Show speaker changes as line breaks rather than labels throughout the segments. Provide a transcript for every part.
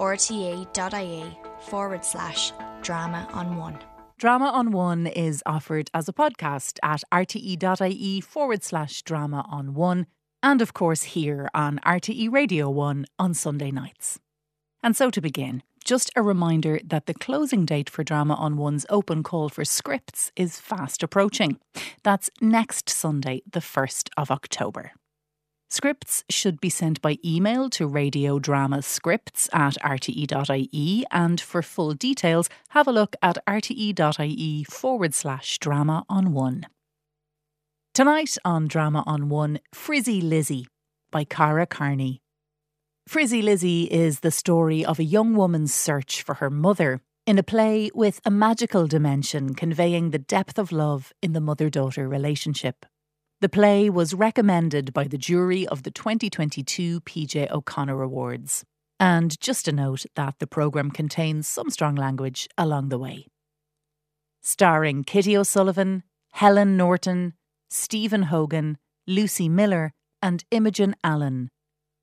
rte.ie forward slash drama on one.
Drama on One is offered as a podcast at rte.ie forward slash drama on one, and of course here on RTE Radio 1 on Sunday nights. And so to begin, just a reminder that the closing date for Drama on One's open call for scripts is fast approaching. That's next Sunday, the 1st of October. Scripts should be sent by email to radiodramascripts at rte.ie, and for full details, have a look at rte.ie forward slash drama on one. Tonight on Drama on One, Frizzy Lizzie by Ceara Carney. Frizzy Lizzie is the story of a young woman's search for her mother in a play with a magical dimension conveying the depth of love in the mother daughter relationship. The play was recommended by the jury of the 2022 PJ O'Connor Awards. And just a note that the programme contains some strong language along the way. Starring Kitty O'Sullivan, Helen Norton, Stephen Hogan, Lucy Miller, and Imogen Allen.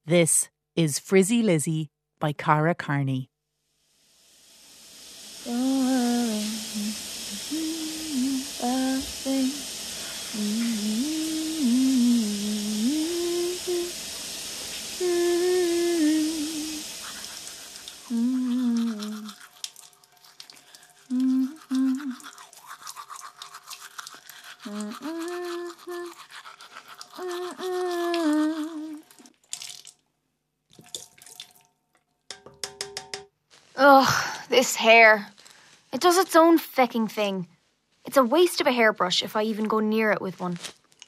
This is Frizzy Lizzie by Ceara Carney.
Ugh, this hair. It does its own fecking thing. It's a waste of a hairbrush if I even go near it with one.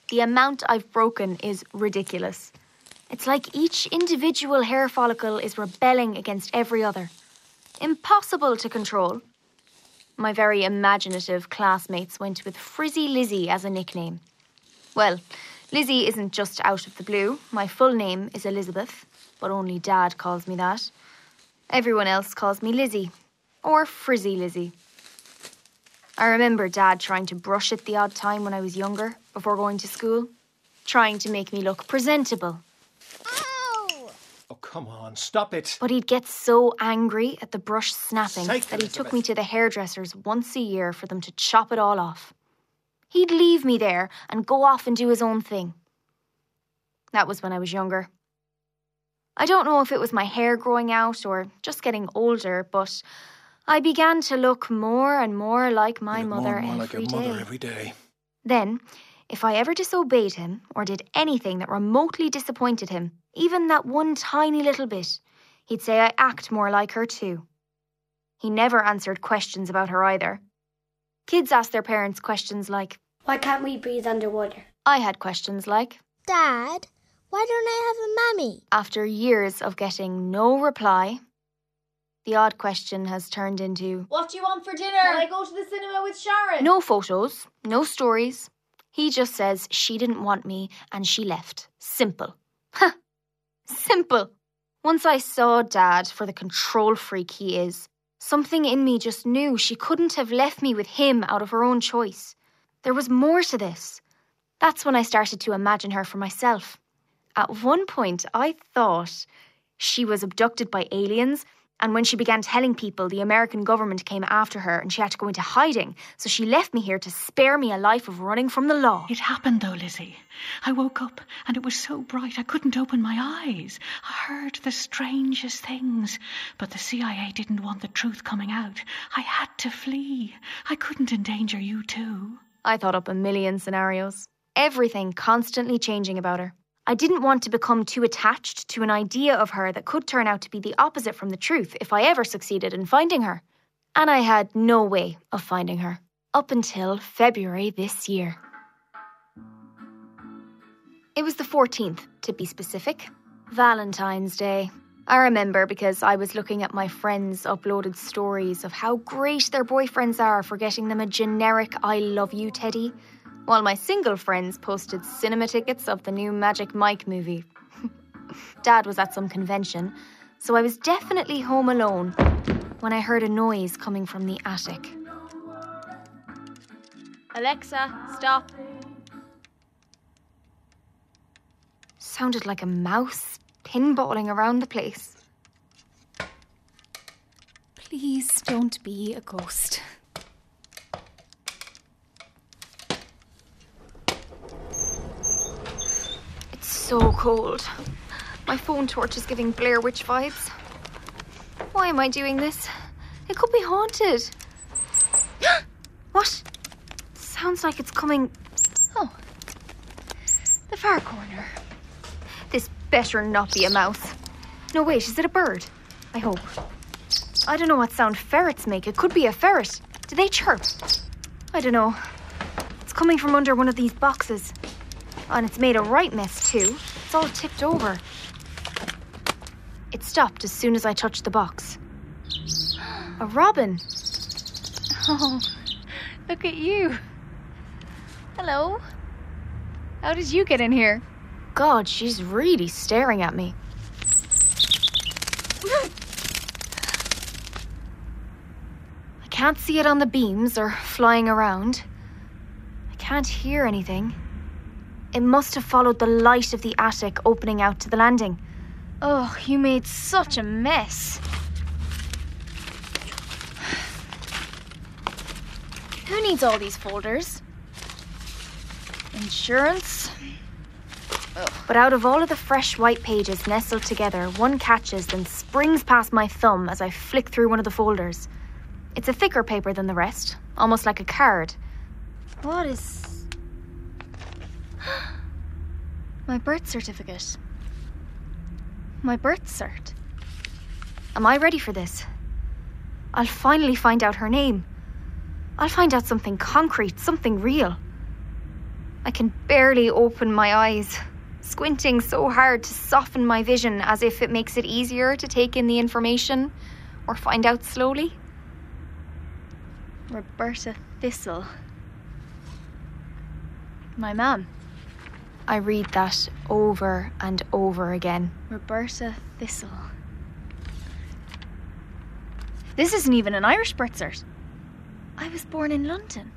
The amount I've broken is ridiculous. It's like each individual hair follicle is rebelling against every other. Impossible to control. My very imaginative classmates went with Frizzy Lizzie as a nickname. Well, Lizzie isn't just out of the blue. My full name is Elizabeth, but only Dad calls me that. Everyone else calls me Lizzie, or Frizzy Lizzie. I remember Dad trying to brush it the odd time when I was younger, before going to school, trying to make me look presentable.
Come on, stop it.
But he'd get so angry at the brush snapping
Sake,
that he took me to the hairdressers once a year for them to chop it all off. He'd leave me there and go off and do his own thing. That was when I was younger. I don't know if it was my hair growing out or just getting older, but I began to look more and more like my mother
more more like
every
your mother every day.
Then, if I ever disobeyed him or did anything that remotely disappointed him, even that one tiny little bit, he'd say I act more like her too. He never answered questions about her either. Kids ask their parents questions like,
Why can't we breathe underwater?
I had questions like,
Dad, why don't I have a mummy?
after years of getting no reply, the odd question has turned into
What do you want for dinner? Can I go to the cinema with Sharon?
no photos, no stories. He just says she didn't want me and she left. Simple. Huh. Simple. Once I saw Dad for the control freak he is, something in me just knew she couldn't have left me with him out of her own choice. There was more to this. That's when I started to imagine her for myself. At one point, I thought she was abducted by aliens, and when she began telling people, the American government came after her and she had to go into hiding, so she left me here to spare me a life of running from the law.
It happened though, Lizzie. I woke up and it was so bright I couldn't open my eyes. I heard the strangest things, but the CIA didn't want the truth coming out. I had to flee. I couldn't endanger you too.
I thought up a million scenarios, everything constantly changing about her. I didn't want to become too attached to an idea of her that could turn out to be the opposite from the truth if I ever succeeded in finding her. And I had no way of finding her up until February this year. It was the 14th, to be specific. Valentine's Day. I remember because I was looking at my friends' uploaded stories of how great their boyfriends are for getting them a generic I love you teddy, while my single friends posted cinema tickets of the new Magic Mike movie. Dad was at some convention, so I was definitely home alone when I heard a noise coming from the attic.
Alexa, stop.
Sounded like a mouse pinballing around the place. Please don't be a ghost. So cold. My phone torch is giving Blair Witch vibes. Why am I doing this? It could be haunted. what? Sounds like it's coming. Oh. The far corner. This better not be a mouse. No, wait, is it a bird? I hope. I don't know what sound ferrets make. It could be a ferret. Do they chirp? I don't know. It's coming from under one of these boxes. And it's made a right mess, too. It's all tipped over. It stopped as soon as I touched the box. A robin. Oh, look at you. Hello. How did you get in here? God, she's really staring at me. I can't see it on the beams or flying around. I can't hear anything. It must have followed the light of the attic opening out to the landing. Oh, you made such a mess. Who needs all these folders? Insurance? But out of all of the fresh white pages nestled together, one catches, then springs past my thumb as I flick through one of the folders. It's a thicker paper than the rest, almost like a card. What is. My birth certificate. My birth cert. Am I ready for this? I'll finally find out her name. I'll find out something concrete, something real. I can barely open my eyes, squinting so hard to soften my vision as if it makes it easier to take in the information or find out slowly. Roberta Thistle. My mum. I read that over and over again. Roberta Thistle. This isn't even an Irish birth cert. I was born in London.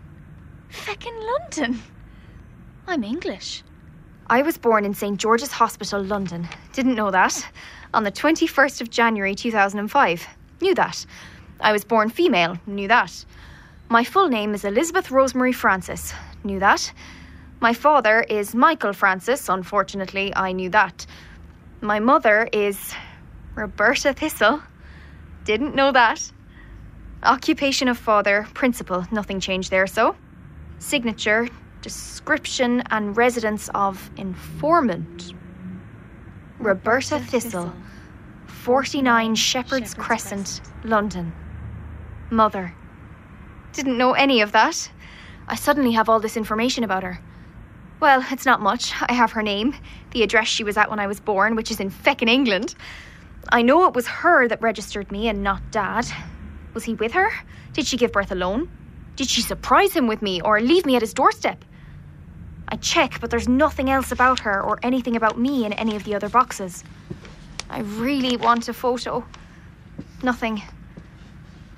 Feckin' London. I'm English. I was born in St George's Hospital, London. Didn't know that. On the 21st of January 2005. Knew that. I was born female. Knew that. My full name is Elizabeth Rosemary Francis. Knew that. My father is Michael Francis. Unfortunately, I knew that. My mother is Roberta Thistle. Didn't know that. Occupation of father, principal, nothing changed there, so. Signature, description, and residence of informant. Roberta Thistle, 49 Shepherd's Crescent, London. Mother. Didn't know any of that. I suddenly have all this information about her. Well, it's not much. I have her name, the address she was at when I was born, which is in feckin' England. I know it was her that registered me and not Dad. Was he with her? Did she give birth alone? Did she surprise him with me or leave me at his doorstep? I check, but there's nothing else about her or anything about me in any of the other boxes. I really want a photo. Nothing.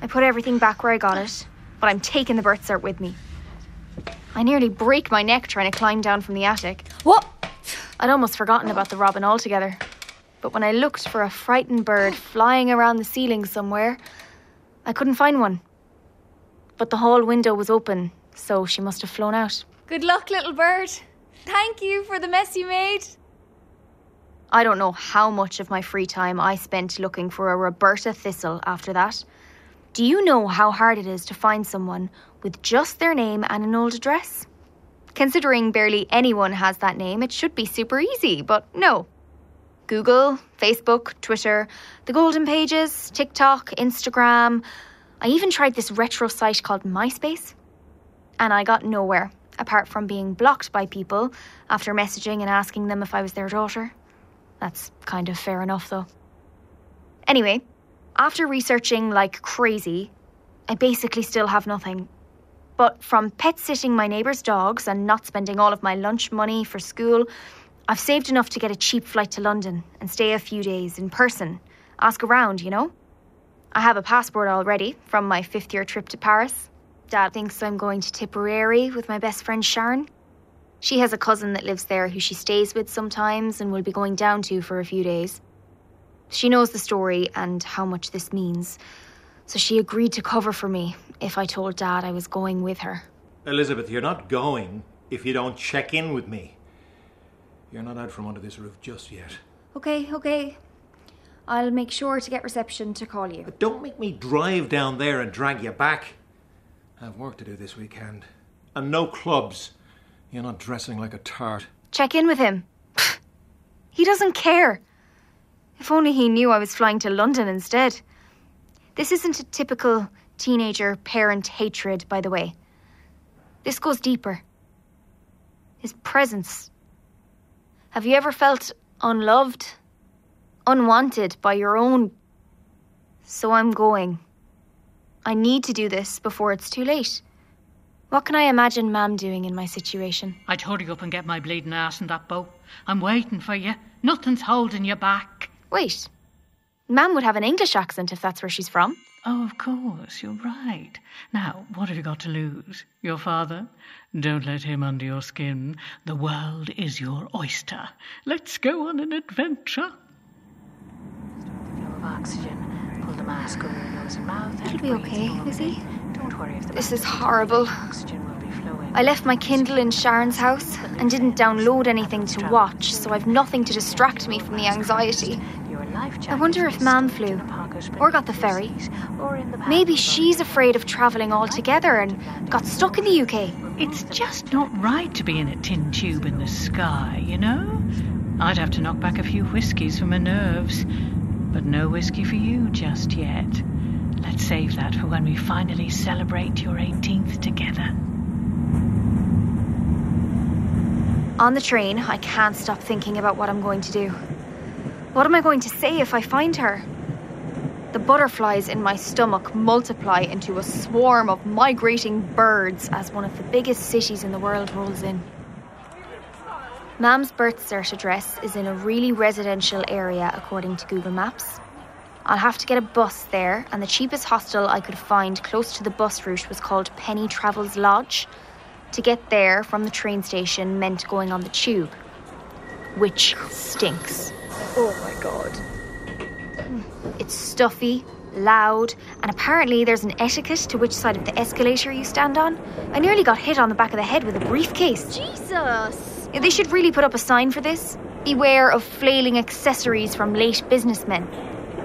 I put everything back where I got it, but I'm taking the birth cert with me. I nearly break my neck trying to climb down from the attic. What? I'd almost forgotten about the robin altogether. But when I looked for a frightened bird flying around the ceiling somewhere, I couldn't find one. But the hall window was open, so she must have flown out.
Good luck, little bird. Thank you for the mess you made.
I don't know how much of my free time I spent looking for a Roberta Thistle after that. Do you know how hard it is to find someone with just their name and an old address? Considering barely anyone has that name, it should be super easy, but no. Google, Facebook, Twitter, the Golden Pages, TikTok, Instagram. I even tried this retro site called MySpace. And I got nowhere, apart from being blocked by people after messaging and asking them if I was their daughter. That's kind of fair enough, though. Anyway, after researching like crazy, I basically still have nothing. But from pet sitting my neighbour's dogs and not spending all of my lunch money for school, I've saved enough to get a cheap flight to London and stay a few days in person. Ask around, you know? I have a passport already from my fifth year trip to Paris. Dad thinks I'm going to Tipperary with my best friend Sharon. She has a cousin that lives there who she stays with sometimes and will be going down to for a few days. She knows the story and how much this means. So she agreed to cover for me if I told Dad I was going with her.
Elizabeth, you're not going if you don't check in with me. You're not out from under this roof just yet.
Okay, okay. I'll make sure to get reception to call you.
But don't make me drive down there and drag you back. I have work to do this weekend. And no clubs. You're not dressing like a tart.
Check in with him. he doesn't care. If only he knew I was flying to London instead. This isn't a typical teenager parent hatred, by the way. This goes deeper. His presence. Have you ever felt unloved? Unwanted by your own. So I'm going. I need to do this before it's too late. What can I imagine Mam doing in my situation?
I'd hurry up and get my bleeding ass in that boat. I'm waiting for you. Nothing's holding you back.
Wait. Mam would have an English accent if that's where she's from.
Oh, of course, you're right. Now, what have you got to lose? Your father? Don't let him under your skin. The world is your oyster. Let's go on an adventure. Flow of oxygen. Pull the mask over your nose and mouth.
It'll be okay, Lizzie.
Don't worry if the
This is horrible.
oxygen will be flowing.
I left my Kindle in Sharon's house and didn't download anything to watch, so I've nothing to distract me from the anxiety.
Your life
I wonder if Mam flew, or got the ferry. Maybe she's afraid of travelling altogether and got stuck in the UK.
It's just not right to be in a tin tube in the sky, you know? I'd have to knock back a few whiskies for my nerves. But no whiskey for you just yet. Let's save that for when we finally celebrate your 18th together.
On the train, I can't stop thinking about what I'm going to do. What am I going to say if I find her? The butterflies in my stomach multiply into a swarm of migrating birds as one of the biggest cities in the world rolls in. Mam's birth cert address is in a really residential area according to Google Maps. I'll have to get a bus there, and the cheapest hostel I could find close to the bus route was called Penny Travels Lodge. To get there from the train station meant going on the tube, which stinks. Oh my god. It's stuffy, loud, and apparently there's an etiquette to which side of the escalator you stand on. I nearly got hit on the back of the head with a briefcase.
Jesus!
They should really put up a sign for this. Beware of flailing accessories from late businessmen.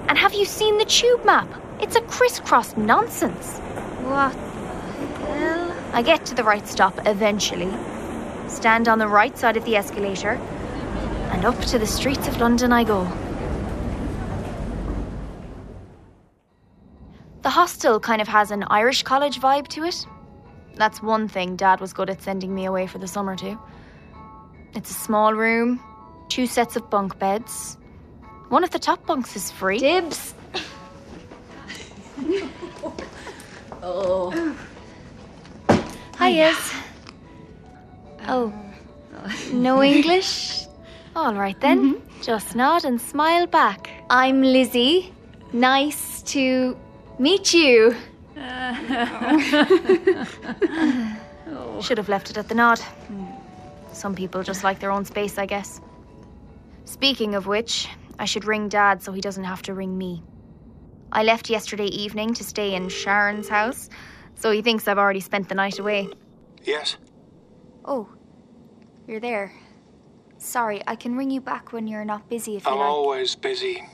And have you seen the tube map? It's a crisscross nonsense. What the hell? I get to the right stop eventually. Stand on the right side of the escalator, and up to the streets of London I go. The hostel kind of has an Irish college vibe to it. That's one thing Dad was good at sending me away for the summer to. It's a small room, two sets of bunk beds. One of the top bunks is free.
Dibs. oh.
Hi, yes. Oh, no English? All right then. Mm-hmm. Just nod and smile back. I'm Lizzie. Nice to meet you. Should have left it at the nod. Some people just like their own space, I guess. Speaking of which, I should ring Dad so he doesn't have to ring me. I left yesterday evening to stay in Sharon's house, so he thinks I've already spent the night away.
Yes?
Oh, you're there. Sorry, I can ring you back when you're not busy if you
I'm
like.
always busy.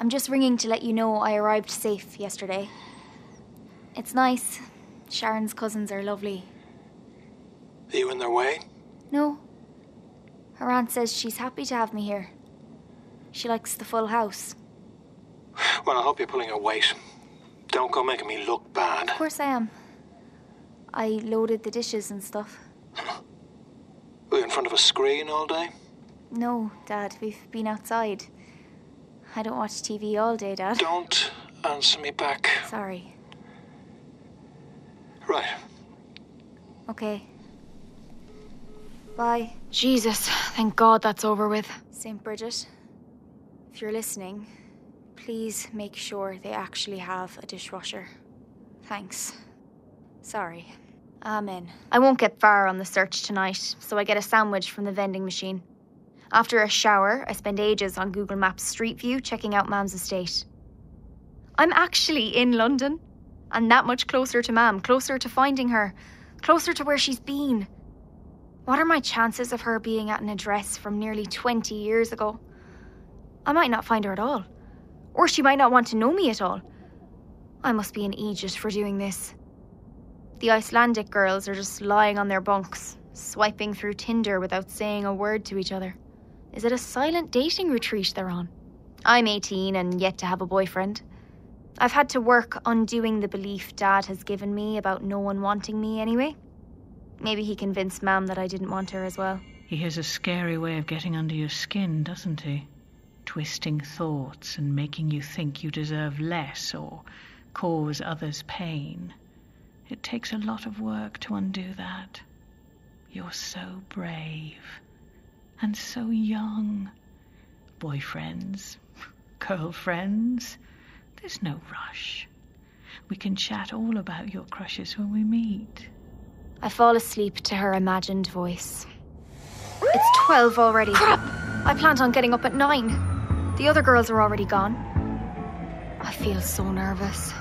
I'm just ringing to let you know I arrived safe yesterday. It's nice. Sharon's cousins are lovely.
Are you in their way?
No. Her aunt says she's happy to have me here. She likes the full house.
Well, I hope you're pulling your weight. Don't go making me look bad.
Of course I am. I loaded the dishes and stuff.
Were you in front of a screen all day?
No, Dad, we've been outside. I don't watch TV all day, Dad.
Don't answer me back.
Sorry.
Right.
Okay. Bye. Jesus, thank God that's over with. St. Bridget, if you're listening, please make sure they actually have a dishwasher. Thanks. Sorry. Amen. I won't get far on the search tonight, so I get a sandwich from the vending machine. After a shower, I spend ages on Google Maps Street View checking out Mam's estate. I'm actually in London. And that much closer to Mam, closer to finding her, closer to where she's been. What are my chances of her being at an address from nearly 20 years ago? I might not find her at all. Or she might not want to know me at all. I must be an Aegis for doing this. The Icelandic girls are just lying on their bunks, swiping through Tinder without saying a word to each other. Is it a silent dating retreat they're on? I'm 18 and yet to have a boyfriend. I've had to work undoing the belief Dad has given me about no one wanting me anyway. Maybe he convinced Mam that I didn't want her as well.
He has a scary way of getting under your skin, doesn't he? Twisting thoughts and making you think you deserve less or cause others pain. It takes a lot of work to undo that. You're so brave and so young. Boyfriends, girlfriends, there's no rush. We can chat all about your crushes when we meet.
I fall asleep to her imagined voice. It's 12 already. Crap! I planned on getting up at 9. The other girls are already gone. I feel so nervous.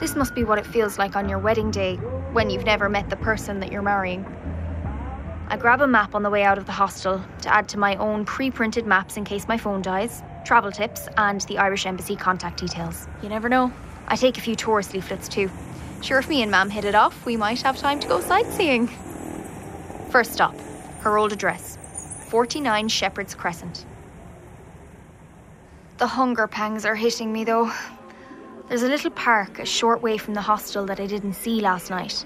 This must be what it feels like on your wedding day when you've never met the person that you're marrying. I grab a map on the way out of the hostel to add to my own pre printed maps in case my phone dies travel tips, and the Irish Embassy contact details. You never know. I take a few tourist leaflets too. Sure, if me and Mam hit it off, we might have time to go sightseeing. First stop, her old address 49 Shepherd's Crescent. The hunger pangs are hitting me though. There's a little park a short way from the hostel that I didn't see last night.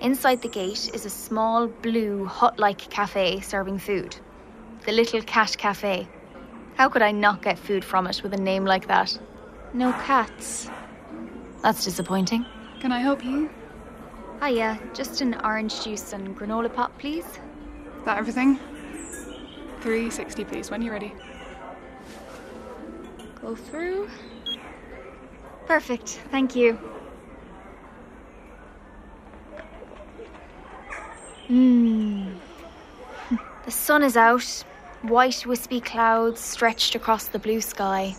Inside the gate is a small blue hut like cafe serving food. The Little Cat Cafe. How could I not get food from it with a name like that? No cats. That's disappointing.
Can I help you?
Hiya, just an orange juice and granola pop, please.
Is that everything? 360, please, when you're ready.
Go through. Perfect, thank you. Mmm. The sun is out, White, wispy clouds stretched across the blue sky.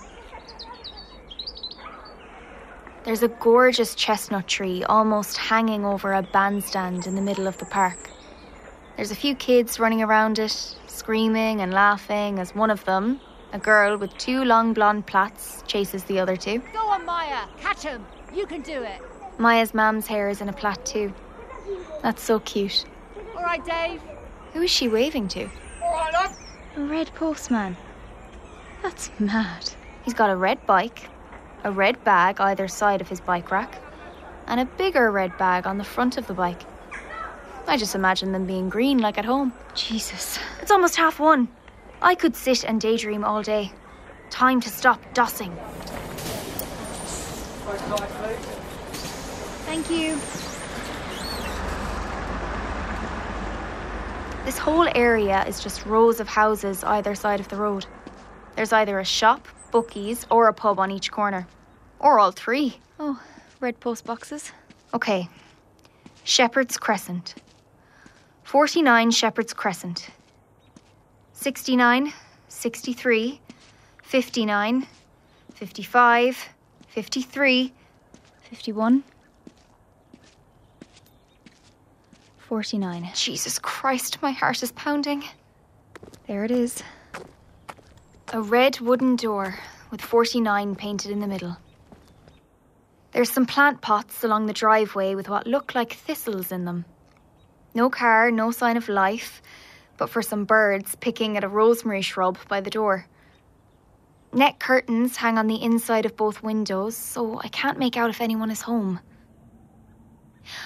There's a gorgeous chestnut tree almost hanging over a bandstand in the middle of the park. There's a few kids running around it, screaming and laughing as one of them, a girl with two long blonde plaits, chases the other two.
Go on, Maya! Catch him! You can do it!
Maya's mam's hair is in a plait too. That's so cute.
All right, Dave.
Who is she waving to?
All right, love.
A red postman. That's mad. He's got a red bike, a red bag either side of his bike rack, and a bigger red bag on the front of the bike. I just imagine them being green like at home. Jesus. It's almost half one. I could sit and daydream all day. Time to stop dossing. Thank you. This whole area is just rows of houses either side of the road. There's either a shop, bookies, or a pub on each corner. Or all three. Oh, red post boxes. Okay. Shepherd's Crescent. 49 Shepherd's Crescent. 69, 63, 59, 55, 53, 51, 49. Jesus Christ, my heart is pounding. There it is. A red wooden door with 49 painted in the middle. There's some plant pots along the driveway with what look like thistles in them. No car, no sign of life, but for some birds picking at a rosemary shrub by the door. Net curtains hang on the inside of both windows, so I can't make out if anyone is home.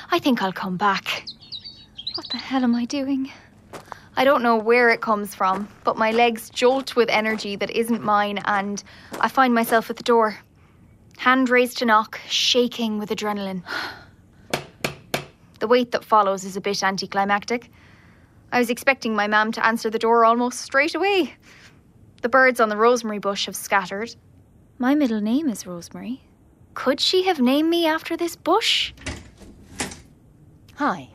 I think I'll come back. What the hell am I doing? I don't know where it comes from, but my legs jolt with energy that isn't mine, and I find myself at the door. Hand raised to knock, shaking with adrenaline. The wait that follows is a bit anticlimactic. I was expecting my mam to answer the door almost straight away. The birds on the rosemary bush have scattered. My middle name is Rosemary. Could she have named me after this bush?
Hi.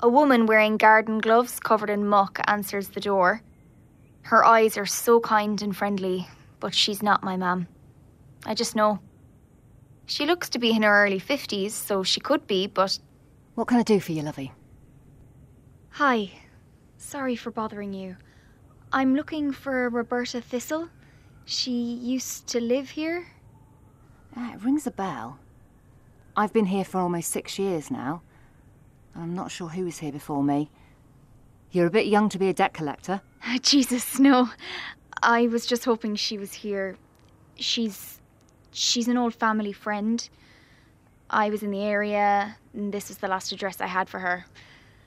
A woman wearing garden gloves covered in muck answers the door. Her eyes are so kind and friendly, but she's not my mam. I just know. She looks to be in her early 50s, so she could be, but.
What can I do for you, lovey?
Hi. Sorry for bothering you. I'm looking for Roberta Thistle. She used to live here.
Ah, it rings a bell. I've been here for almost six years now. I'm not sure who was here before me. You're a bit young to be a debt collector.
Jesus, no. I was just hoping she was here. She's. she's an old family friend. I was in the area, and this was the last address I had for her.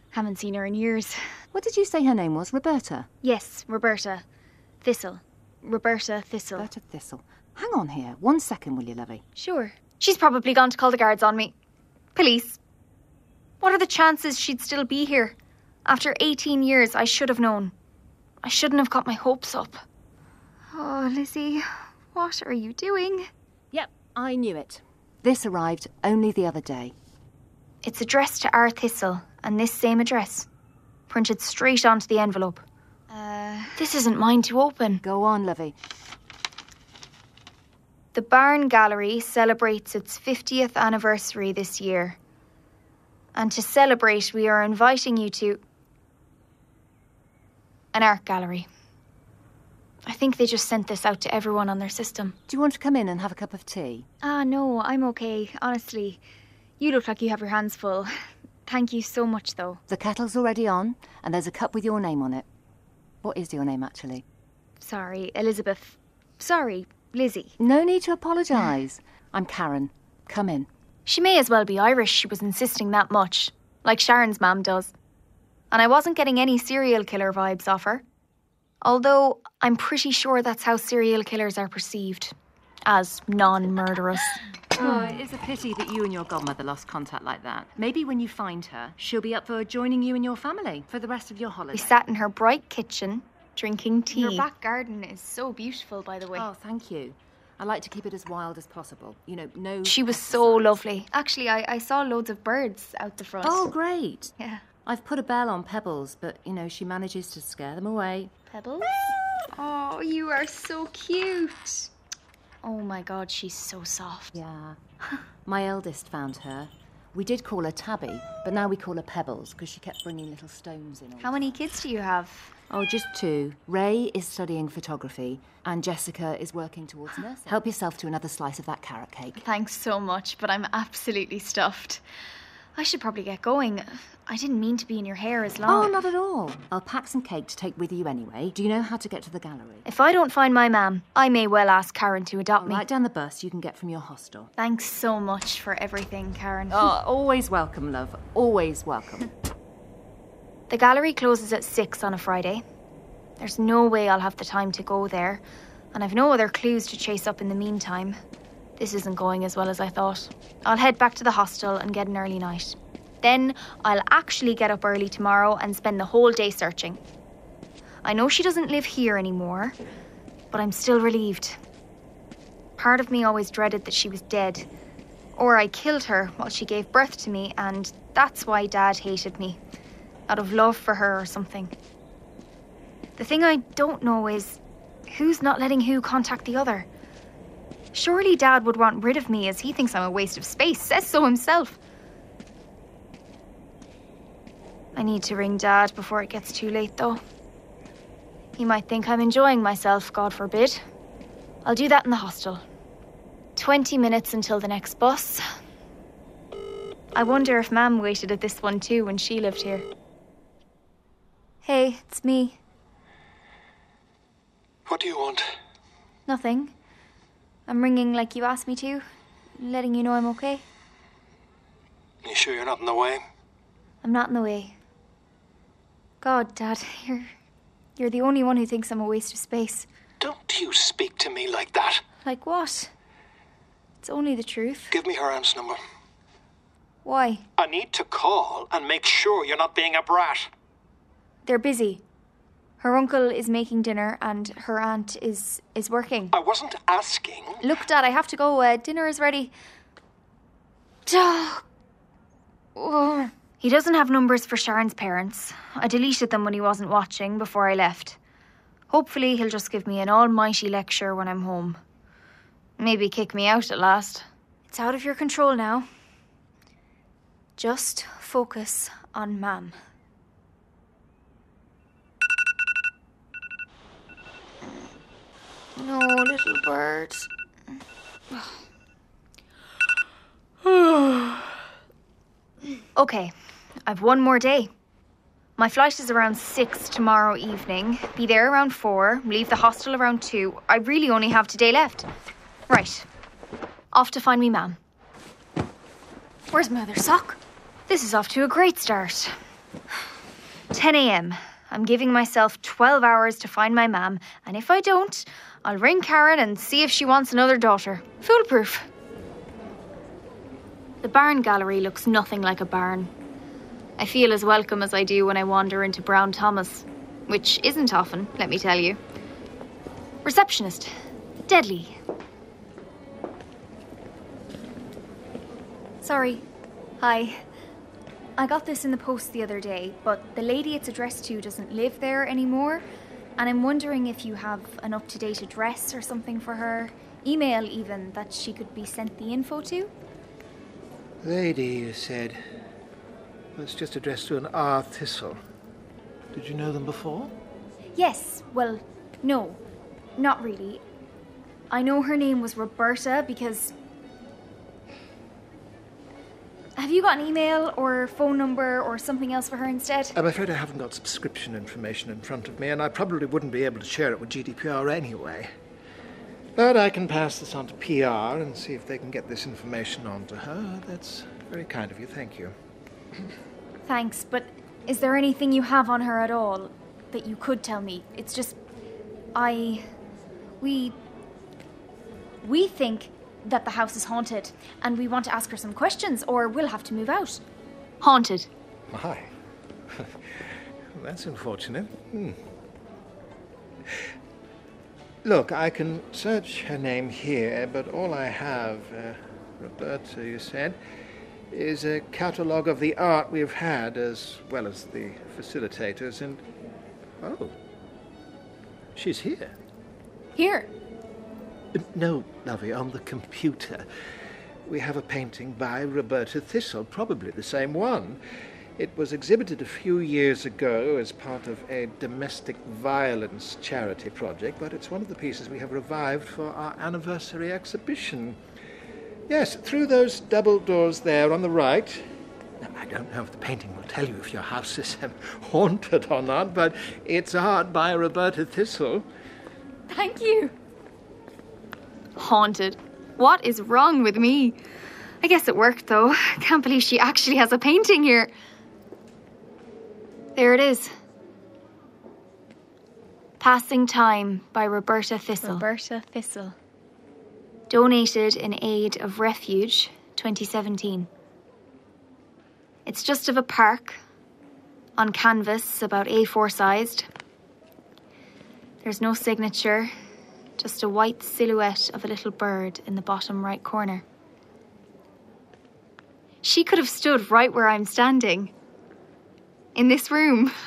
Haven't seen her in years.
What did you say her name was? Roberta?
Yes, Roberta. Thistle. Roberta Thistle.
Roberta Thistle. Hang on here. One second, will you, lovey?
Sure.
She's probably gone to call the guards on me. Police. What are the chances she'd still be here? After 18 years, I should have known. I shouldn't have got my hopes up.
Oh, Lizzie, what are you doing?
Yep, I knew it. This arrived only the other day.
It's addressed to R. Thistle, and this same address. Printed straight onto the envelope.
Uh.
This isn't mine to open.
Go on, lovey.
The Barn Gallery celebrates its 50th anniversary this year. And to celebrate, we are inviting you to an art gallery. I think they just sent this out to everyone on their system.
Do you want to come in and have a cup of tea?
Ah, no, I'm okay, honestly. You look like you have your hands full. Thank you so much, though.
The kettle's already on, and there's a cup with your name on it. What is your name, actually?
Sorry, Elizabeth. Sorry, Lizzie.
No need to apologise. I'm Karen. Come in.
She may as well be Irish, she was insisting that much, like Sharon's mum does. And I wasn't getting any serial killer vibes off her. Although I'm pretty sure that's how serial killers are perceived as non murderous.
Oh, it is a pity that you and your godmother lost contact like that. Maybe when you find her, she'll be up for joining you and your family for the rest of your holiday.
We sat in her bright kitchen, drinking tea.
Your back garden is so beautiful, by the way.
Oh, thank you. I like to keep it as wild as possible. You know, no.
She was so lovely.
Actually, I, I saw loads of birds out the front.
Oh, great.
Yeah.
I've put a bell on Pebbles, but, you know, she manages to scare them away.
Pebbles? Ah! Oh, you are so cute.
Oh my god, she's so soft.
Yeah. My eldest found her. We did call her Tabby, but now we call her Pebbles because she kept bringing little stones in.
How many kids do you have?
Oh, just two. Ray is studying photography, and Jessica is working towards nursing. Help yourself to another slice of that carrot cake.
Thanks so much, but I'm absolutely stuffed. I should probably get going. I didn't mean to be in your hair as oh, long.
Oh, not at all. I'll pack some cake to take with you anyway. Do you know how to get to the gallery?
If I don't find my mam, I may well ask Karen to adopt
I'll
me.
write down the bus you can get from your hostel.
Thanks so much for everything, Karen.
Oh, always welcome, love. Always welcome.
The gallery closes at six on a Friday. There's no way I'll have the time to go there, and I've no other clues to chase up in the meantime. This isn't going as well as I thought. I'll head back to the hostel and get an early night. Then I'll actually get up early tomorrow and spend the whole day searching. I know she doesn't live here anymore, but I'm still relieved. Part of me always dreaded that she was dead, or I killed her while she gave birth to me, and that's why Dad hated me out of love for her or something. The thing I don't know is who's not letting who contact the other. Surely Dad would want rid of me as he thinks I'm a waste of space, says so himself. I need to ring Dad before it gets too late, though. He might think I'm enjoying myself, God forbid. I'll do that in the hostel. 20 minutes until the next bus. I wonder if Mam waited at this one too when she lived here. Hey, it's me.
What do you want?
Nothing. I'm ringing like you asked me to, letting you know I'm okay.
You sure you're not in the way?
I'm not in the way. God, Dad, you're you're the only one who thinks I'm a waste of space.
Don't you speak to me like that.
Like what? It's only the truth.
Give me her aunt's number.
Why?
I need to call and make sure you're not being a brat.
They're busy. Her uncle is making dinner and her aunt is is working.
I wasn't asking.
Look, Dad, I have to go. Uh, dinner is ready. Oh. Oh. He doesn't have numbers for Sharon's parents. I deleted them when he wasn't watching before I left. Hopefully, he'll just give me an almighty lecture when I'm home. Maybe kick me out at last. It's out of your control now. Just focus on Mam. No, little birds. okay, I've one more day. My flight is around six tomorrow evening. Be there around four. Leave the hostel around two. I really only have today left. Right. Off to find me, ma'am. Where's my other sock? This is off to a great start. 10 a.m. I'm giving myself 12 hours to find my mam, and if I don't, I'll ring Karen and see if she wants another daughter. Foolproof. The barn gallery looks nothing like a barn. I feel as welcome as I do when I wander into Brown Thomas, which isn't often, let me tell you. Receptionist. Deadly. Sorry. Hi. I got this in the post the other day, but the lady it's addressed to doesn't live there anymore, and I'm wondering if you have an up to date address or something for her, email even, that she could be sent the info to.
Lady, you said. It's just addressed to an R. Thistle. Did you know them before?
Yes, well, no, not really. I know her name was Roberta because. Have you got an email or phone number or something else for her instead?
I'm afraid I haven't got subscription information in front of me, and I probably wouldn't be able to share it with GDPR anyway. But I can pass this on to PR and see if they can get this information on to her. That's very kind of you. Thank you.
Thanks, but is there anything you have on her at all that you could tell me? It's just. I. We. We think that the house is haunted, and we want to ask her some questions, or we'll have to move out. Haunted.
My. That's unfortunate. Hmm. Look, I can search her name here, but all I have, uh, Roberta, you said, is a catalogue of the art we've had, as well as the facilitators, and. Oh. She's here.
Here?
No, lovey, on the computer. We have a painting by Roberta Thistle, probably the same one. It was exhibited a few years ago as part of a domestic violence charity project, but it's one of the pieces we have revived for our anniversary exhibition. Yes, through those double doors there on the right. Now, I don't know if the painting will tell you if your house is um, haunted or not, but it's art by Roberta Thistle.
Thank you. Haunted. What is wrong with me? I guess it worked though. Can't believe she actually has a painting here. There it is. Passing Time by Roberta Thistle.
Roberta Thistle.
Donated in aid of Refuge 2017. It's just of a park on canvas about A4 sized. There's no signature, just a white silhouette of a little bird in the bottom right corner. She could have stood right where I'm standing. In this room.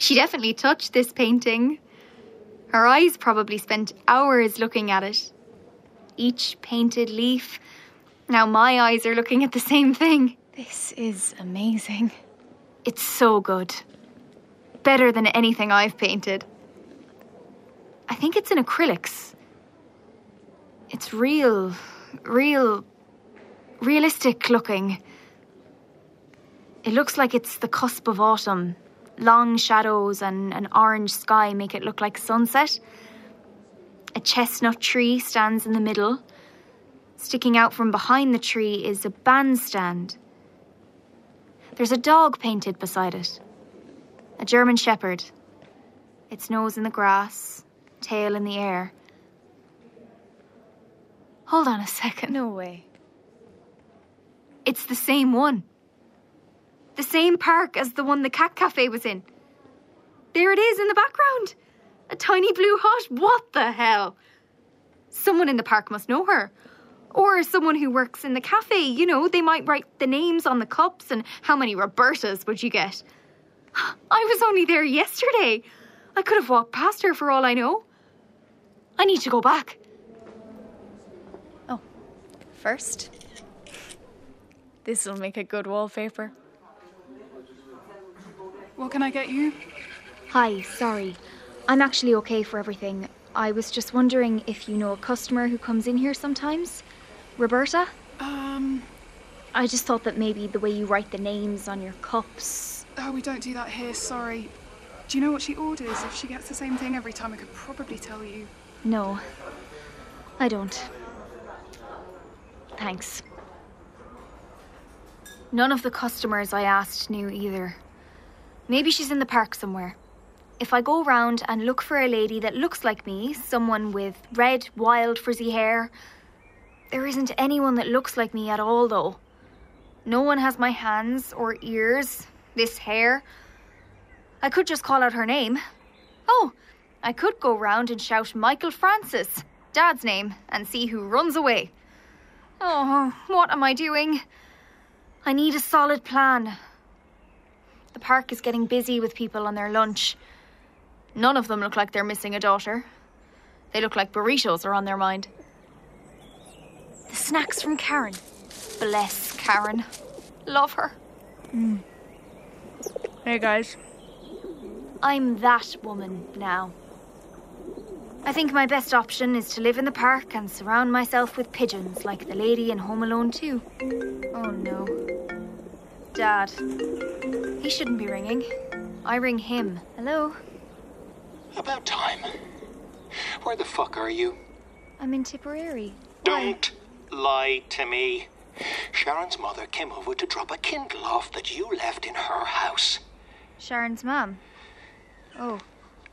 She definitely touched this painting. Her eyes probably spent hours looking at it. Each painted leaf. Now my eyes are looking at the same thing.
This is amazing.
It's so good. Better than anything I've painted. I think it's in acrylics. It's real, real, realistic looking. It looks like it's the cusp of autumn. Long shadows and an orange sky make it look like sunset. A chestnut tree stands in the middle. Sticking out from behind the tree is a bandstand. There's a dog painted beside it. A German Shepherd. Its nose in the grass, tail in the air. Hold on a second.
No way.
It's the same one. The same park as the one the cat cafe was in. There it is in the background. A tiny blue hut. What the hell? Someone in the park must know her. Or someone who works in the cafe. You know, they might write the names on the cups and how many Robertas would you get? I was only there yesterday. I could have walked past her for all I know. I need to go back. Oh, first. This'll make a good wallpaper.
What can I get you?
Hi, sorry. I'm actually okay for everything. I was just wondering if you know a customer who comes in here sometimes? Roberta?
Um,
I just thought that maybe the way you write the names on your cups.
oh, we don't do that here, sorry. Do you know what she orders? If she gets the same thing every time, I could probably tell you.
No, I don't. Thanks. None of the customers I asked knew either. Maybe she's in the park somewhere. If I go round and look for a lady that looks like me, someone with red, wild, frizzy hair, there isn't anyone that looks like me at all, though. No one has my hands or ears, this hair. I could just call out her name. Oh, I could go round and shout Michael Francis, Dad's name, and see who runs away. Oh, what am I doing? I need a solid plan. The park is getting busy with people on their lunch. None of them look like they're missing a daughter. They look like burritos are on their mind. The snacks from Karen. Bless Karen. Love her. Mm.
Hey guys.
I'm that woman now. I think my best option is to live in the park and surround myself with pigeons like the lady in Home Alone 2. Oh no. Dad. He shouldn't be ringing. I ring him. Hello?
About time. Where the fuck are you?
I'm in Tipperary.
Don't lie to me. Sharon's mother came over to drop a Kindle off that you left in her house.
Sharon's mum. Oh,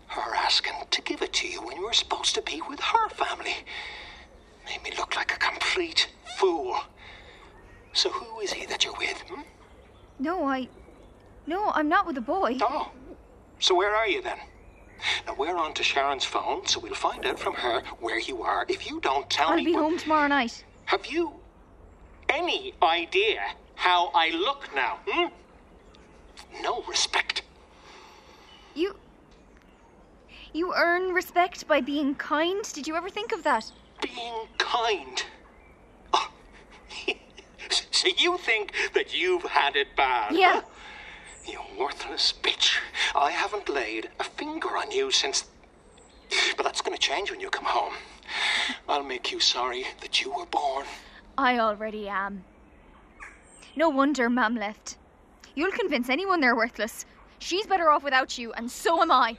Her asking to give it to you when you were supposed to be with her family. Made me look like a complete fool. So who is he that you're with? Hmm?
no, I. No, I'm not with a boy.
Oh, so where are you then? Now we're on to Sharon's phone, so we'll find out from her where you are. If you don't tell
I'll
me,
be
where-
home tomorrow night.
have you any idea how I look now? Hmm? No respect.
You. You earn respect by being kind? Did you ever think of that?
Being kind. Oh. so you think that you've had it bad?
Yeah.
huh? You worthless bitch. I haven't laid a finger on you since. But that's going to change when you come home. I'll make you sorry that you were born.
I already am. No wonder Mam left. You'll convince anyone they're worthless. She's better off without you, and so am I.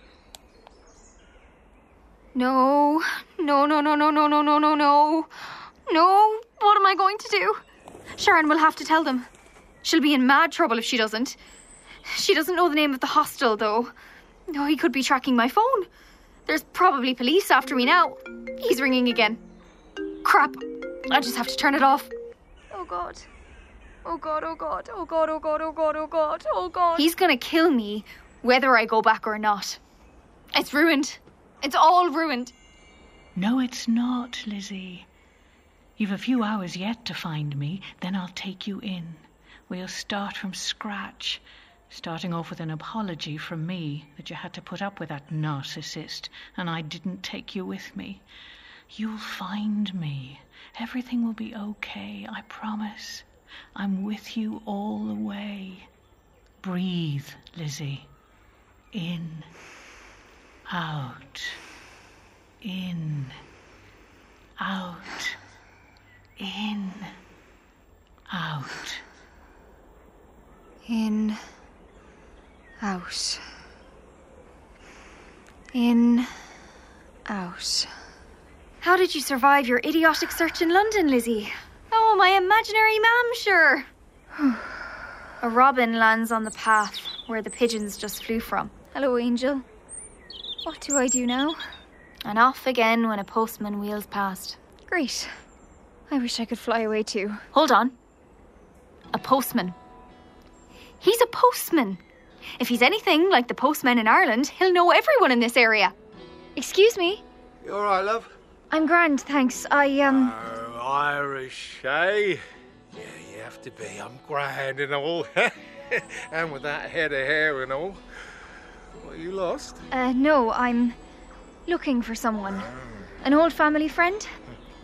No, no, no, no, no, no, no, no, no, no. No, what am I going to do? Sharon will have to tell them. She'll be in mad trouble if she doesn't. She doesn't know the name of the hostel, though. No, he could be tracking my phone. There's probably police after me now. He's ringing again. Crap. I just have to turn it off. Oh god. Oh god, oh god, oh god, oh god, oh god, oh god, oh god. He's gonna kill me whether I go back or not. It's ruined. It's all ruined.
No, it's not, Lizzy. You've a few hours yet to find me, then I'll take you in. We'll start from scratch, starting off with an apology from me that you had to put up with that narcissist and I didn't take you with me. You'll find me. Everything will be okay, I promise. I'm with you all the way. Breathe, Lizzy. In, out, in, out, in, out.
In, out. In, out. How did you survive your idiotic search in London, Lizzy? Oh, my imaginary mam, sure. A robin lands on the path where the pigeons just flew from. Hello, Angel. What do I do now? And off again when a postman wheels past. Great. I wish I could fly away too. Hold on. A postman. He's a postman. If he's anything like the postmen in Ireland, he'll know everyone in this area. Excuse me.
You all right, love?
I'm grand, thanks. I, um.
Oh, Irish, eh? Yeah, you have to be. I'm grand and all. and with that head of hair and all. What, you lost?
Uh, no, I'm looking for someone. An old family friend?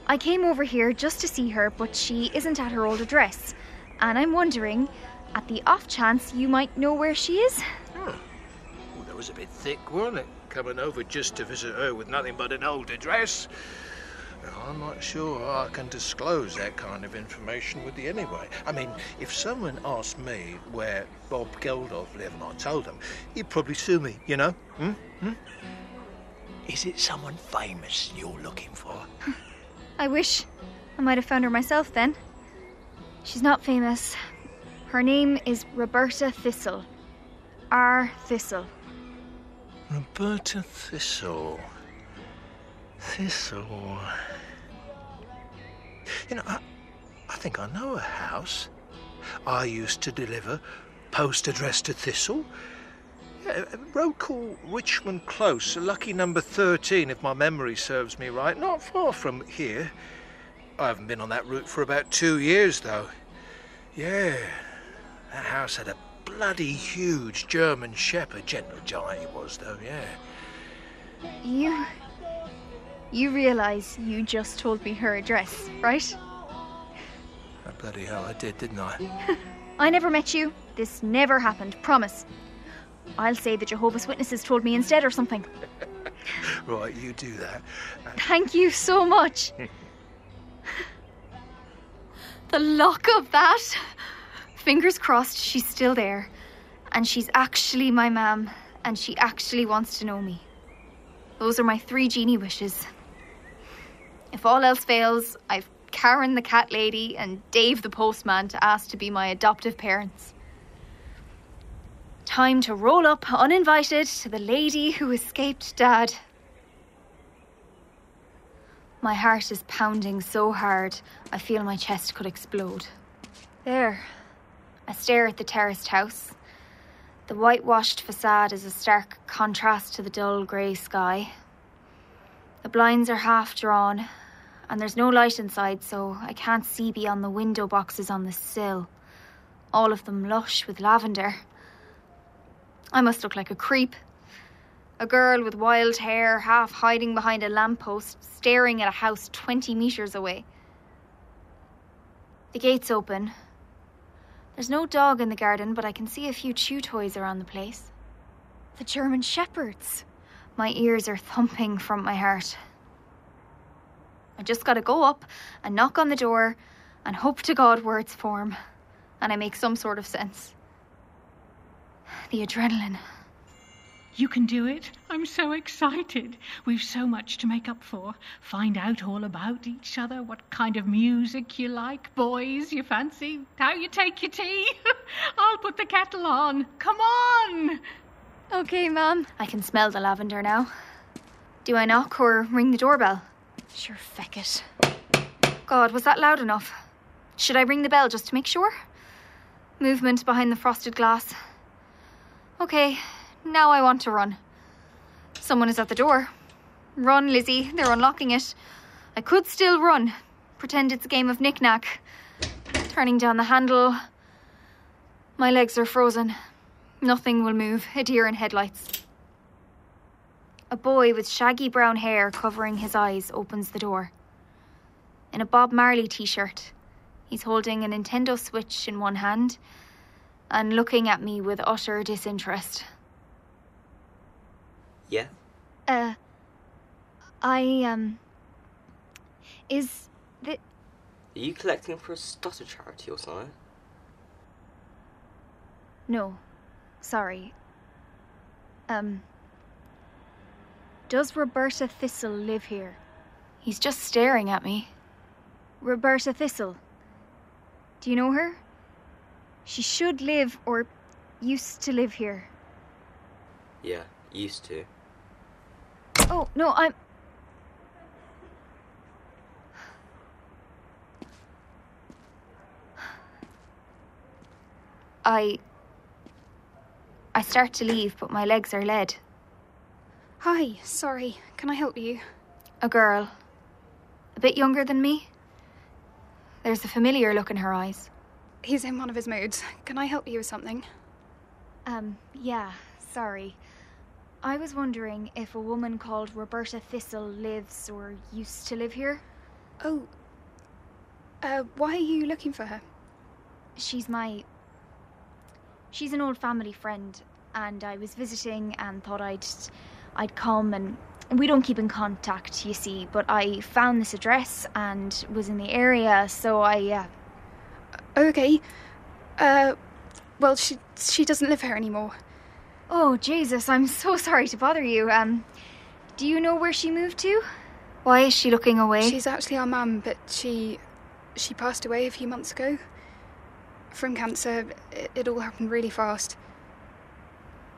I came over here just to see her, but she isn't at her old address. And I'm wondering, at the off chance you might know where she is?
Well, that was a bit thick, wasn't it? Coming over just to visit her with nothing but an old address. I'm not sure I can disclose that kind of information with you anyway. I mean, if someone asked me where Bob Geldof lived and I told them, he'd probably sue me, you know? Hmm? Hmm? Is it someone famous you're looking for?
I wish I might have found her myself then. She's not famous. Her name is Roberta Thistle. R. Thistle.
Roberta Thistle. Thistle. Uh, you know, I, I think I know a house. I used to deliver post address to Thistle. Yeah, road called Richmond Close, lucky number 13, if my memory serves me right. Not far from here. I haven't been on that route for about two years, though. Yeah, that house had a bloody huge German Shepherd. Gentle giant he was, though, yeah.
You. You realize you just told me her address, right?
Oh, bloody hell, I did, didn't I?
I never met you. This never happened, promise. I'll say the Jehovah's Witnesses told me instead or something.
right, you do that.
Thank you so much. the luck of that. Fingers crossed she's still there. And she's actually my mam, and she actually wants to know me. Those are my three genie wishes. If all else fails, I've Karen the cat lady and Dave the postman to ask to be my adoptive parents. Time to roll up uninvited to the lady who escaped Dad. My heart is pounding so hard, I feel my chest could explode. There. I stare at the terraced house. The whitewashed facade is a stark contrast to the dull grey sky. The blinds are half drawn, and there's no light inside, so I can't see beyond the window boxes on the sill. All of them lush with lavender. I must look like a creep. A girl with wild hair, half hiding behind a lamppost, staring at a house 20 metres away. The gate's open. There's no dog in the garden, but I can see a few chew toys around the place. The German Shepherds. My ears are thumping from my heart. I just gotta go up and knock on the door and hope to God words form and I make some sort of sense. The adrenaline.
You can do it. I'm so excited. We've so much to make up for. Find out all about each other, what kind of music you like, boys you fancy, how you take your tea. I'll put the kettle on. Come on.
Okay, Mum. I can smell the lavender now. Do I knock or ring the doorbell? Sure, feck it. God, was that loud enough? Should I ring the bell just to make sure? Movement behind the frosted glass. Okay, now I want to run. Someone is at the door. Run, Lizzy. They're unlocking it. I could still run. Pretend it's a game of knick-knack. Turning down the handle. My legs are frozen. Nothing will move. A deer in headlights. A boy with shaggy brown hair covering his eyes opens the door. In a Bob Marley t shirt, he's holding a Nintendo Switch in one hand and looking at me with utter disinterest.
Yeah?
Uh, I, um. Is the.
Are you collecting for a stutter charity or something?
No. Sorry. Um. Does Roberta Thistle live here? He's just staring at me. Roberta Thistle. Do you know her? She should live or used to live here.
Yeah, used to.
Oh, no, I'm. I. I start to leave, but my legs are lead.
Hi, sorry. Can I help you?
A girl. A bit younger than me. There's a familiar look in her eyes.
He's in one of his moods. Can I help you with something?
Um, yeah, sorry. I was wondering if a woman called Roberta Thistle lives or used to live here.
Oh. Uh, why are you looking for her?
She's my. She's an old family friend, and I was visiting and thought I'd. I'd come and. We don't keep in contact, you see, but I found this address and was in the area, so I. Uh,
Okay. Uh, well, she she doesn't live here anymore.
Oh, Jesus, I'm so sorry to bother you. Um, do you know where she moved to? Why is she looking away?
She's actually our mum, but she she passed away a few months ago from cancer. It, it all happened really fast.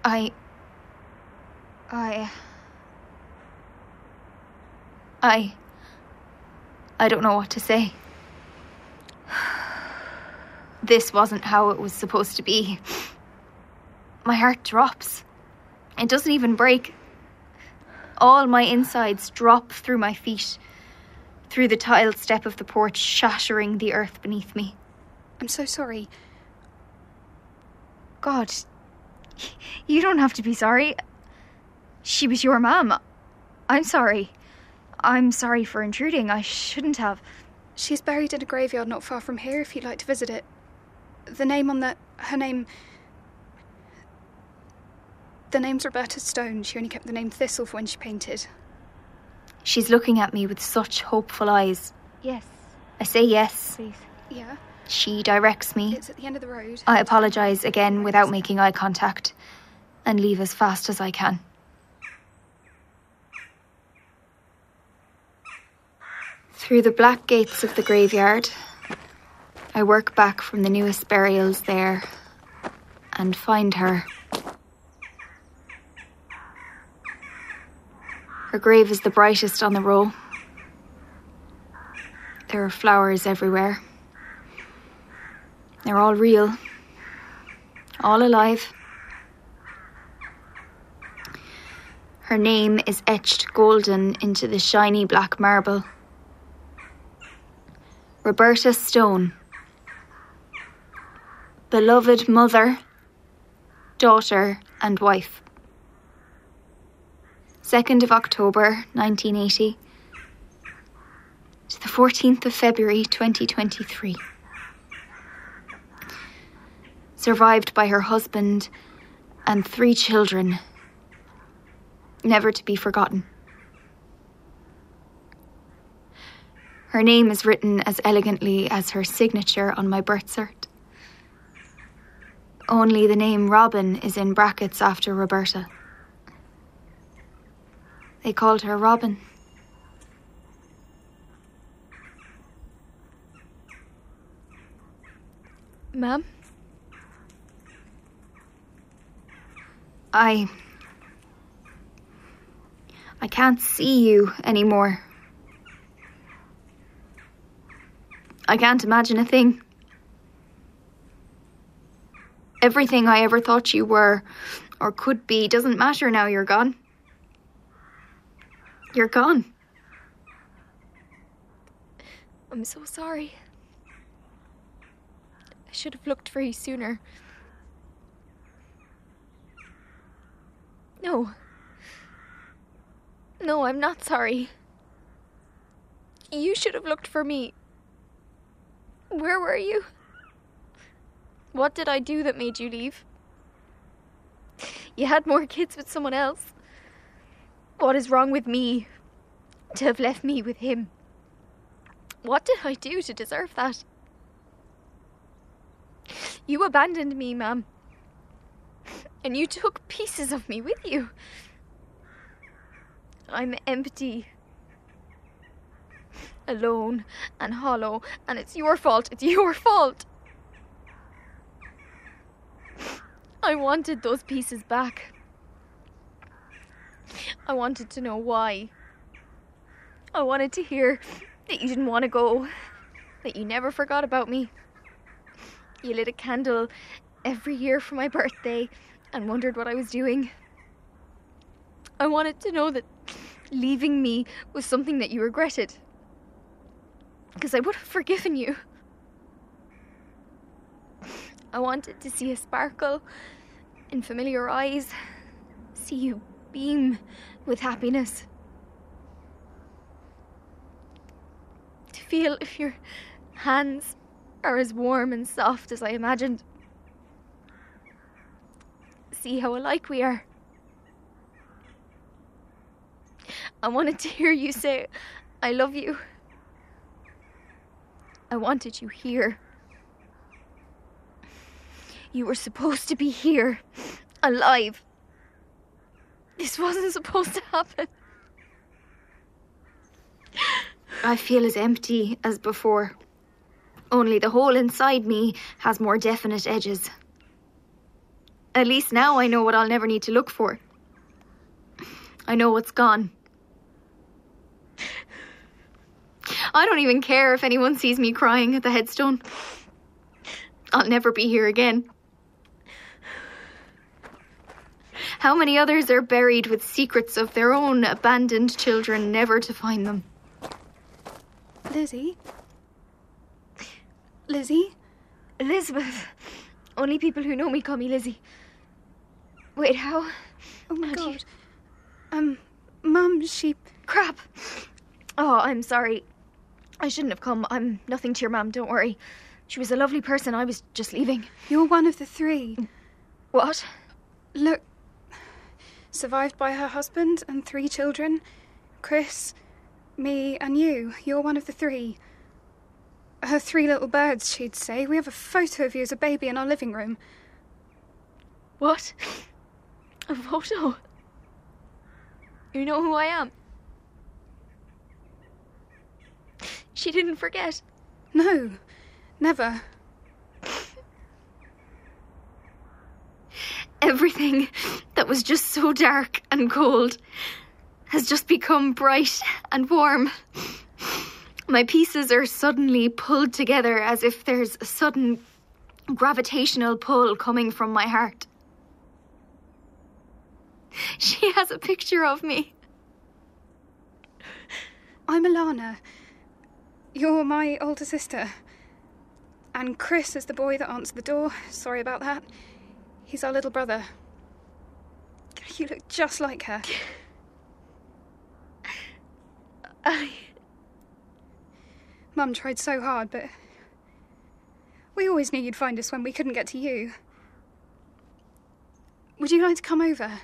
I. I. I. I don't know what to say. This wasn't how it was supposed to be. My heart drops. It doesn't even break. All my insides drop through my feet, through the tiled step of the porch, shattering the earth beneath me.
I'm so sorry.
God, you don't have to be sorry. She was your mum. I'm sorry. I'm sorry for intruding. I shouldn't have.
She's buried in a graveyard not far from here if you'd like to visit it. The name on the. her name. The name's Roberta Stone. She only kept the name Thistle for when she painted.
She's looking at me with such hopeful eyes.
Yes.
I say yes.
Please. Yeah.
She directs me.
It's at the end of the road.
I apologise again without making eye contact and leave as fast as I can. Through the black gates of the graveyard, I work back from the newest burials there and find her. Her grave is the brightest on the row. There are flowers everywhere. They're all real, all alive. Her name is etched golden into the shiny black marble. Roberta Stone. Beloved mother, daughter, and wife. 2nd of October 1980 to the 14th of February 2023. Survived by her husband and three children, never to be forgotten. Her name is written as elegantly as her signature on my birth cert. Only the name Robin is in brackets after Roberta. They called her Robin.
Ma'am?
I. I can't see you anymore. I can't imagine a thing. Everything I ever thought you were or could be doesn't matter now you're gone. You're gone.
I'm so sorry. I should have looked for you sooner. No. No, I'm not sorry. You should have looked for me. Where were you? What did I do that made you leave? You had more kids with someone else. What is wrong with me to have left me with him? What did I do to deserve that? You abandoned me, ma'am. And you took pieces of me with you. I'm empty. Alone and hollow, and it's your fault. It's your fault. I wanted those pieces back. I wanted to know why. I wanted to hear that you didn't want to go, that you never forgot about me. You lit a candle every year for my birthday and wondered what I was doing. I wanted to know that leaving me was something that you regretted. Because I would have forgiven you. I wanted to see a sparkle in familiar eyes, see you beam with happiness. To
feel if your hands are as warm and soft as I imagined. See how alike we are. I wanted to hear you say, I love you. I wanted you here. You were supposed to be here, alive. This wasn't supposed to happen. I feel as empty as before. Only the hole inside me has more definite edges. At least now I know what I'll never need to look for. I know what's gone. I don't even care if anyone sees me crying at the headstone. I'll never be here again. How many others are buried with secrets of their own abandoned children, never to find them?
Lizzy? Lizzy?
Elizabeth. Only people who know me call me Lizzy. Wait, how?
Oh my god. Um, Mum, she.
Crap! Oh, I'm sorry. I shouldn't have come. I'm nothing to your mum, don't worry. She was a lovely person. I was just leaving.
You're one of the three.
What?
Look. Survived by her husband and three children. Chris, me, and you. You're one of the three. Her three little birds, she'd say. We have a photo of you as a baby in our living room.
What? A photo? You know who I am? She didn't forget.
No, never.
Everything that was just so dark and cold has just become bright and warm. My pieces are suddenly pulled together as if there's a sudden gravitational pull coming from my heart. She has a picture of me.
I'm Alana. You're my older sister. And Chris is the boy that answered the door. Sorry about that. He's our little brother. You look just like her.
I.
Mum tried so hard, but. We always knew you'd find us when we couldn't get to you. Would you like to come over?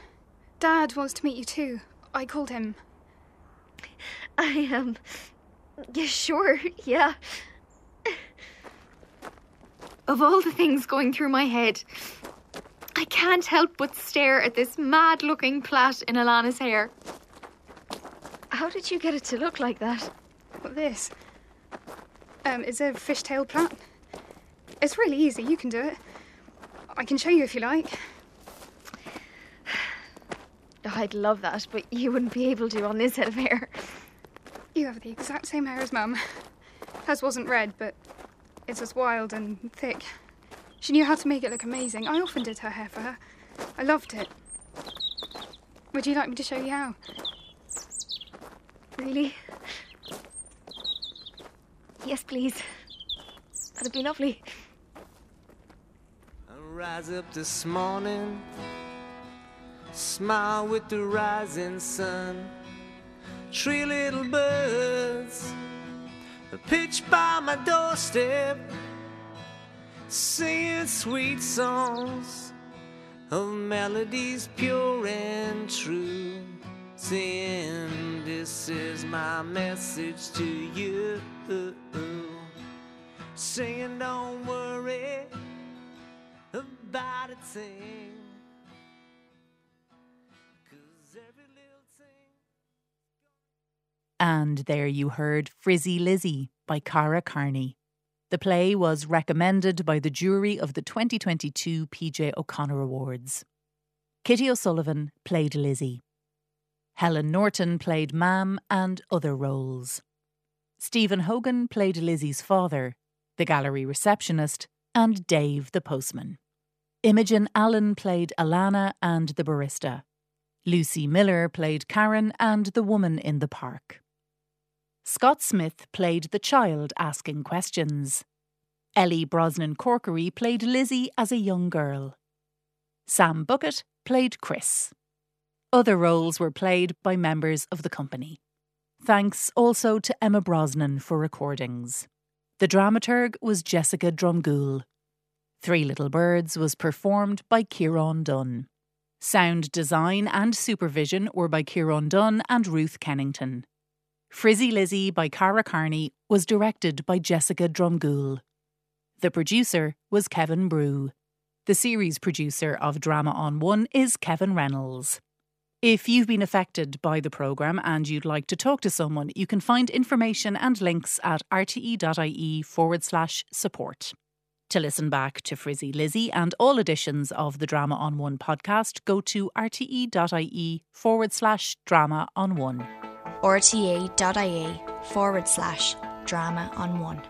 Dad wants to meet you too. I called him.
I am. Um, yeah, sure, yeah. Of all the things going through my head, I can't help but stare at this mad looking plait in Alana's hair. How did you get it to look like that?
What this? Um, it's a fishtail plait. It's really easy, you can do it. I can show you if you like.
I'd love that, but you wouldn't be able to on this head of hair.
You have the exact same hair as Mum. Hers wasn't red, but it's as wild and thick. She knew how to make it look amazing. I often did her hair for her. I loved it. Would you like me to show you how?
Really? Yes, please. That'd be lovely.
I rise up this morning, smile with the rising sun. Three little birds pitch by my doorstep, singing sweet songs of melodies pure and true. Saying, This is my message to you. Saying, Don't worry about a thing.
And there you heard Frizzy Lizzy by Ceara Carney. The play was recommended by the jury of the 2022 PJ O'Connor Awards. Kitty O'Sullivan played Lizzy. Helen Norton played Mam and other roles. Stephen Hogan played Lizzy's father, the gallery receptionist, and Dave the postman. Imogen Allen played Alana and the barista. Lucy Miller played Karen and the woman in the park. Scott Smith played the child asking questions. Ellie Brosnan Corkery played Lizzy as a young girl. Sam Bucket played Chris. Other roles were played by members of the company. Thanks also to Emma Brosnan for recordings. The dramaturg was Jessica Drumgoole. Three Little Birds was performed by Kieran Dunn. Sound design and supervision were by Kieran Dunn and Ruth Kennington. Frizzy Lizzy by Ceara Carney was directed by Jessica Drumgoole. The producer was Kevin Brew. The series producer of Drama on One is Kevin Reynolds. If you've been affected by the programme and you'd like to talk to someone, you can find information and links at rte.ie forward slash support. To listen back to Frizzy Lizzy and all editions of the Drama on One podcast, go to rte.ie forward slash drama on one.
rte.ie forward slash drama on one.